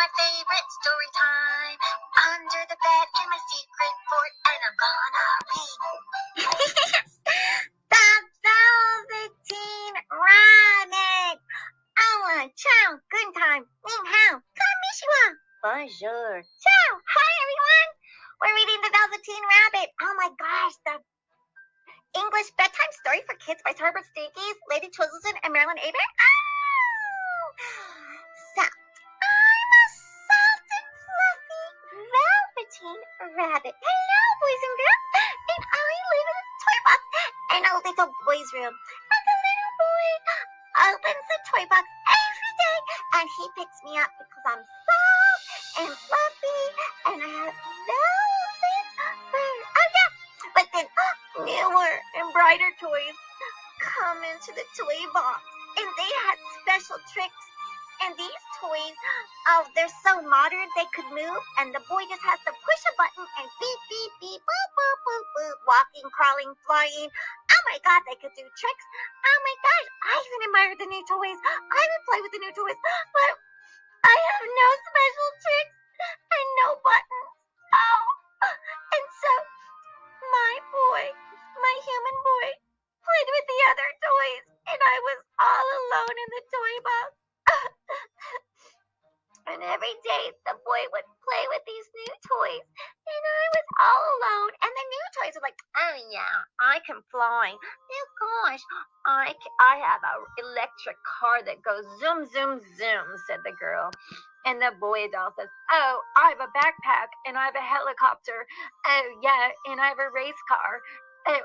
my favorite story time. Under the bed in my secret fort, and I'm gonna read. the Velveteen Rabbit. Oh, ciao, good time. Ni hao, konnichiwa. Bonjour. Ciao, hi everyone. We're reading The Velveteen Rabbit. Oh my gosh, the English bedtime story for kids by Herbert Stakes, Lady Twizzleton, and Marilyn Aber. Rabbit. Hello, boys and girls. And I live in a toy box in a little boy's room. And the little boy opens the toy box every day, and he picks me up because I'm soft and fluffy, and I have velvet. Oh yeah, but then newer and brighter toys come into the toy box, and they had special tricks. And these toys, oh, they're so modern they could move, and the boy just has to push a button and beep, beep, beep, boop, boop, boop, boop, walking, crawling, flying. Oh my God, they could do tricks. Oh my gosh, I even admire the new toys. I would play with the new toys, but I have no special tricks and no buttons. Oh, and so my boy, my human boy, played with the other toys, and I was all alone in the toy box. And every day the boy would play with these new toys, and I was all alone. And the new toys were like, "Oh yeah, I can fly. Oh gosh, I, I have a electric car that goes zoom zoom zoom," said the girl. And the boy doll says, "Oh, I have a backpack and I have a helicopter. Oh yeah, and I have a race car."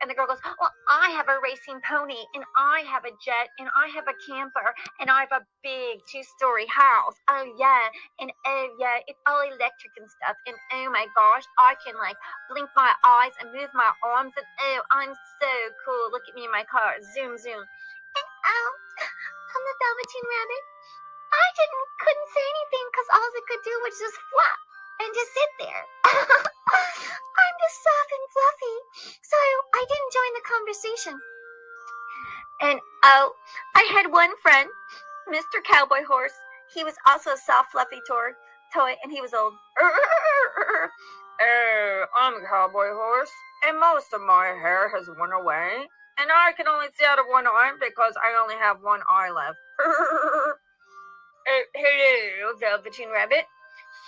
And the girl goes, Well, I have a racing pony, and I have a jet, and I have a camper, and I have a big two story house. Oh, yeah. And oh, yeah, it's all electric and stuff. And oh my gosh, I can like blink my eyes and move my arms. And oh, I'm so cool. Look at me in my car. Zoom, zoom. And oh, I'm the Velveteen Rabbit. I didn't, couldn't say anything because all I could do was just flop and just sit there. I'm just soft and fluffy, so I didn't join the conversation. And oh, I had one friend, Mr. Cowboy Horse. He was also a soft, fluffy toy, toy and he was old. Hey, I'm cowboy horse, and most of my hair has worn away, and I can only see out of one eye because I only have one eye left. Hello, Velveteen Rabbit.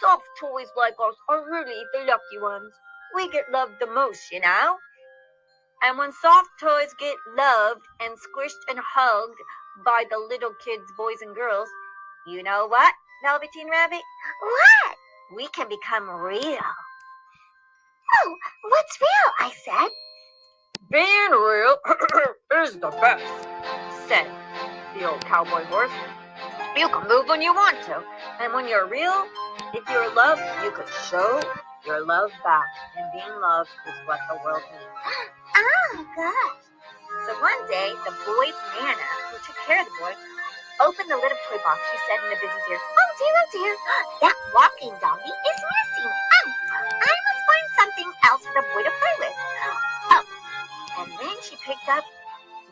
Soft toys like us are really the lucky ones. We get loved the most, you know. And when soft toys get loved and squished and hugged by the little kids, boys and girls, you know what, Velveteen Rabbit? What? We can become real. Oh, what's real? I said. Being real is the best, said the old cowboy horse. You can move when you want to, and when you're real, if you're loved, you could show your love back. And being loved is what the world needs. Oh, gosh. So one day, the boy's Nana, who took care of the boy, opened the lid of toy box. She said in a busy dear, Oh dear, oh dear. That walking doggy is missing. Oh, I must find something else for the boy to play with. Oh, and then she picked up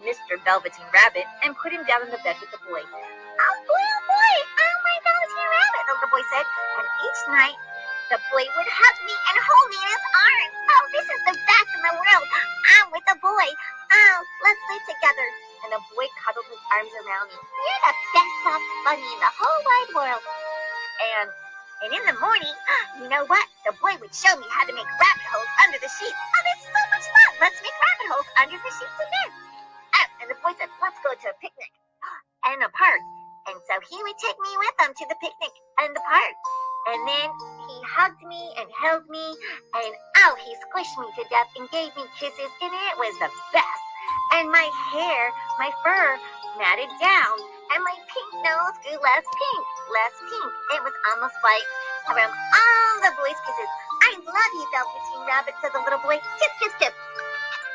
Mr. Velveteen Rabbit and put him down in the bed with the boy. Oh boy, oh boy. Oh, my velveteen rabbit, the little boy said. And each night, the boy would hug me and hold me in his arms. Oh, this is the best in the world. I'm with the boy. Oh, let's sleep together. And the boy cuddled his arms around me. You're the best soft bunny in the whole wide world. And And in the morning, you know what? The boy would show me how to make rabbit holes under the sheets. Oh, that's so much fun. Let's make rabbit holes under the sheets in bed. Oh, and the boy said, let's go to a picnic and a park. And so he would take me with him to the picnic in the park. And then he hugged me and held me, and oh, he squished me to death and gave me kisses, and it was the best. And my hair, my fur, matted down, and my pink nose grew less pink, less pink. It was almost white from all the boys' kisses. I love you, Velveteen Rabbit, said the little boy. Kiss, kiss, kiss.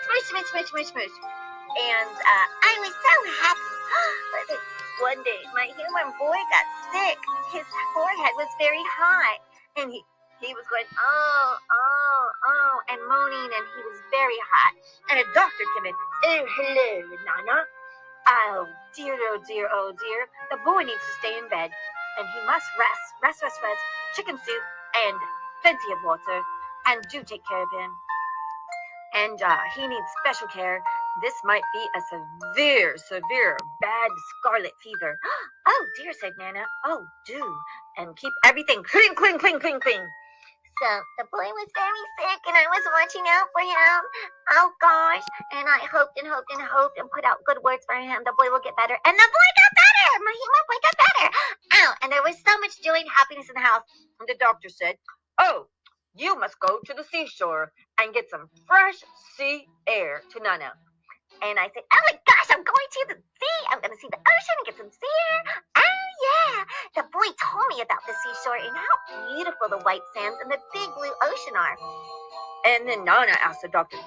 Smush, smush, smush, smush, smush. And uh, I was so happy. one day, my human boy got sick. His forehead was very hot, and he he was going oh oh oh and moaning, and he was very hot. And a doctor came in. Oh hello, Nana. Oh dear, oh dear, oh dear. The boy needs to stay in bed. and he must rest, rest, rest, rest, chicken soup, and plenty of water, and do take care of him. And uh, he needs special care. This might be a severe, severe, bad scarlet fever. Oh dear, said Nana. Oh, do. And keep everything clean, clean, clean, clean, clean. So the boy was very sick and I was watching out for him. Oh gosh. And I hoped and hoped and hoped and put out good words for him. The boy will get better. And the boy got better. My human boy got better. Oh, and there was so much joy and happiness in the house. And the doctor said, Oh, you must go to the seashore and get some fresh sea air to Nana. And I said, Oh my gosh, I'm going to the sea. I'm going to see the ocean and get some sea air. Oh yeah. The boy told me about the seashore and how beautiful the white sands and the big blue ocean are. And then Nana asked the doctor,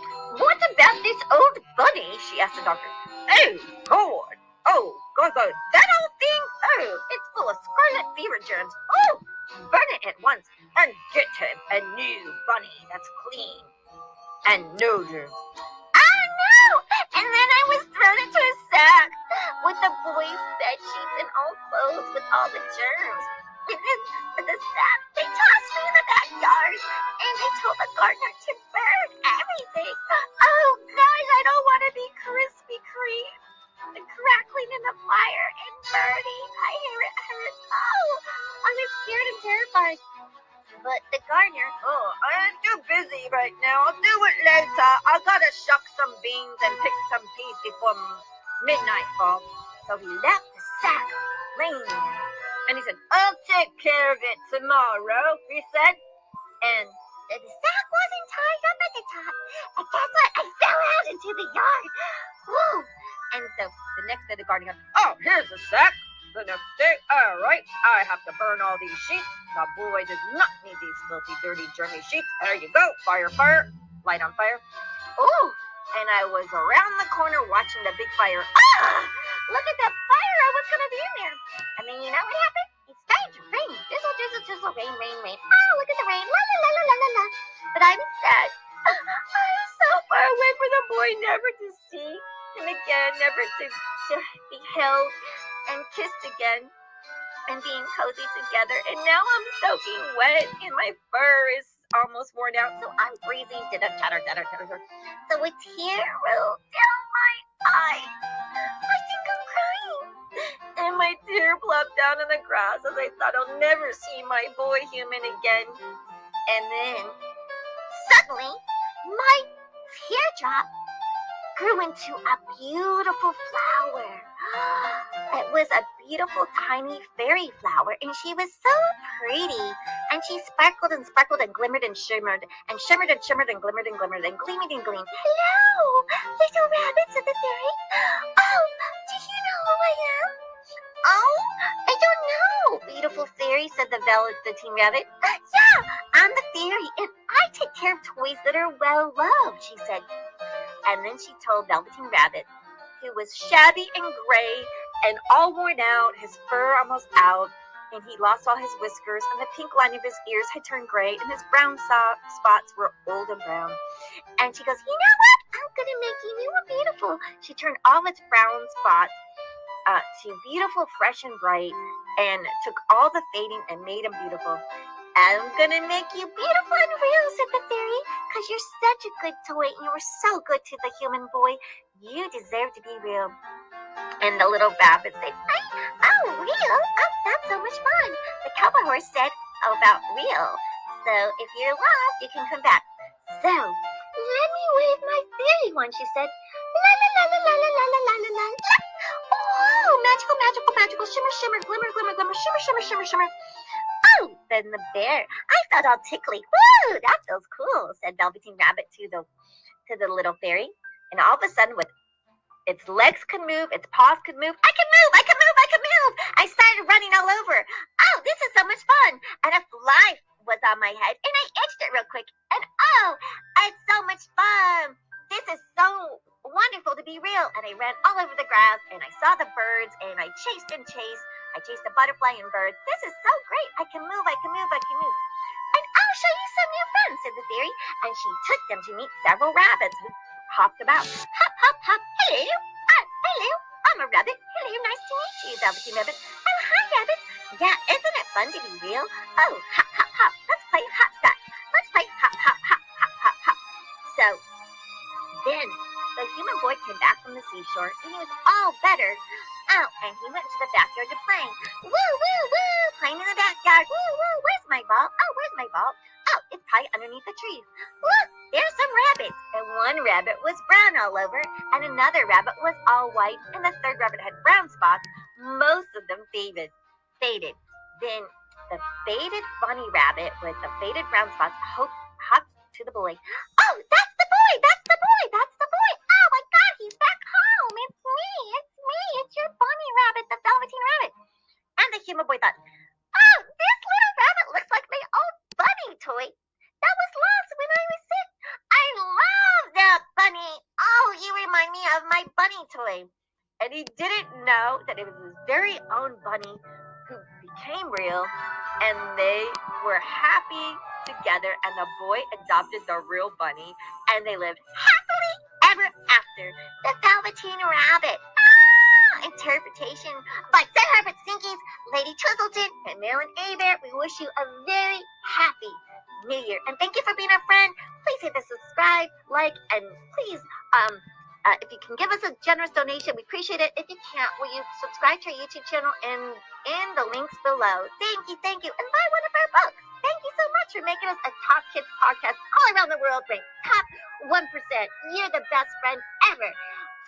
What about this old bunny? She asked the doctor. Oh, God. Oh, God, God. That old thing? Oh, it's full of scarlet fever germs. Oh, burn it at once and get him a new bunny that's clean and no germs. And then I was thrown into a sack with the boys' bed sheets and old clothes with all the germs. And then the sack, they tossed me in the backyard and they told the gardener to burn everything. Oh gosh, I don't want to be Krispy Kreme. The crackling in the fire and burning. I hear it hurt. Oh, I'm scared and terrified. But the gardener, Oh, I'm too busy right now. I'll do it later. I gotta shuck some beans and pick some peas before midnight fall. So he left the sack laying. And he said, I'll take care of it tomorrow, he said. And the sack wasn't tied up at the top. And guess what? I fell out into the yard. Woo! and so the next day the gardener goes, Oh, here's the sack. The next day, all right, I have to burn all these sheets. The boy does not need these filthy, dirty, germy sheets. There you go. Fire, fire. Light on fire. Ooh, and I was around the corner watching the big fire. Ah! Look at that fire. I was to be in there. And then you know what happened? It started to rain. Drizzle, drizzle, drizzle, rain, rain, rain. Oh, look at the rain. La, la, la, la, la, la, la. But I'm sad. I'm so far away from the boy, never to see him again, never to, to be held and kissed again and being cozy together. And now I'm soaking wet and my fur is almost worn out, so I'm freezing. Titter, tatter, tatter, tatter, tatter. So a tear rolled down my eye. I think I'm crying. And my tear plopped down in the grass as I thought I'll never see my boy human again. And then Suddenly, my teardrop grew into a beautiful flower. It was a beautiful tiny fairy flower, and she was so pretty. And she sparkled and sparkled and glimmered and shimmered and shimmered and shimmered and glimmered and glimmered and gleamed and gleamed. Hello, little rabbit, said the fairy. Oh, do you know who I am? Oh, I don't know, beautiful fairy, said the velveteen rabbit. Yeah, I'm the fairy, and I take care of toys that are well loved, she said. And then she told Velveteen Rabbit, who was shabby and gray and all worn out, his fur almost out, and he lost all his whiskers, and the pink line of his ears had turned gray, and his brown so- spots were old and brown. and she goes, You know what? I'm to make you new and beautiful. She turned all its brown spots uh, to beautiful, fresh, and bright, and took all the fading and made them beautiful. I'm to make you beautiful and real, said the fairy, because you're such a good toy and you were so good to the human boy. You deserve to be real. And the little rabbit said, "I- Oh, real? Oh, that's so much fun. The cowboy horse said, "Oh, about real. So if you're lost, you can come back. So let me wave my fairy wand, she said. La la la la la la la la la la la. Oh, magical, magical, magical, shimmer, shimmer, glimmer, glimmer, glimmer, shimmer, shimmer, shimmer, shimmer. Oh, then the bear. I felt all tickly. Woo, that feels cool, said Velveteen Rabbit to the to the little fairy. And all of a sudden, with its legs could move, its paws could move. I can move, I can move, I can move. I started running all over. Oh, this is so much fun. And a fly was on my head, and I itched it real quick. And oh, it's so much fun. This is so wonderful to be real. And I ran all over the grass, and I saw the birds, and I chased and chased. I chased the butterfly and birds. This is so great. I can move, I can move, I can move. And I'll show you some new friends, said the fairy. And she took them to meet several rabbits hopped about. Hop, hop, hop. Hello. Ah, hello. I'm a rabbit. Hello, nice to meet you, Velveteen Rabbit. Oh, hi, rabbits. Yeah, isn't it fun to be real? Oh, hop, hop, hop. Let's play hopscotch. Let's play hop, hop, hop, hop, hop, hop. So then the human boy came back from the seashore and he was all better. Oh, and he went to the backyard to play. Woo, woo, woo! Playing in the backyard. Woo, woo! Where's my ball? Oh, where's my ball? Oh, it's probably underneath the trees. Look, there's one rabbit was brown all over, and another rabbit was all white, and the third rabbit had brown spots. Most of them faded. Faded. Then the faded bunny rabbit with the faded brown spots hopped, to the boy. Oh, that's the boy! That's the boy! That's the boy! Oh my God, he's back home! It's me! It's me! It's your bunny rabbit, the Velveteen rabbit. And the human boy thought, Oh, this little rabbit looks like my old bunny toy. That was lost when I was sick. I love that bunny. Oh, you remind me of my And he didn't know that it was his very own bunny who became real, and they were happy together. And the boy adopted the real bunny, and they lived Happily ever after. The Velveteen Rabbit. Ah, interpretation by Sir Herbert Sneakies, Lady Twizzleton, and Marilyn Bear. We wish you a very happy New Year. And thank you for being our friend. Please hit the subscribe, like, and please, um, uh, if you can give us a generous donation, we appreciate it. If you can't, will you subscribe to our YouTube channel and in the links below? Thank you, thank you. And buy one of our books. Thank you so much for making us a top kids podcast all around the world ranked top 1%. You're the best friend ever.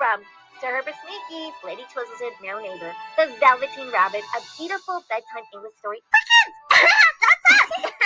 From Sir Herbert Sneakies, Lady Twizzleton, No Neighbor, The Velveteen Rabbit, a beautiful bedtime English story for kids. That's us.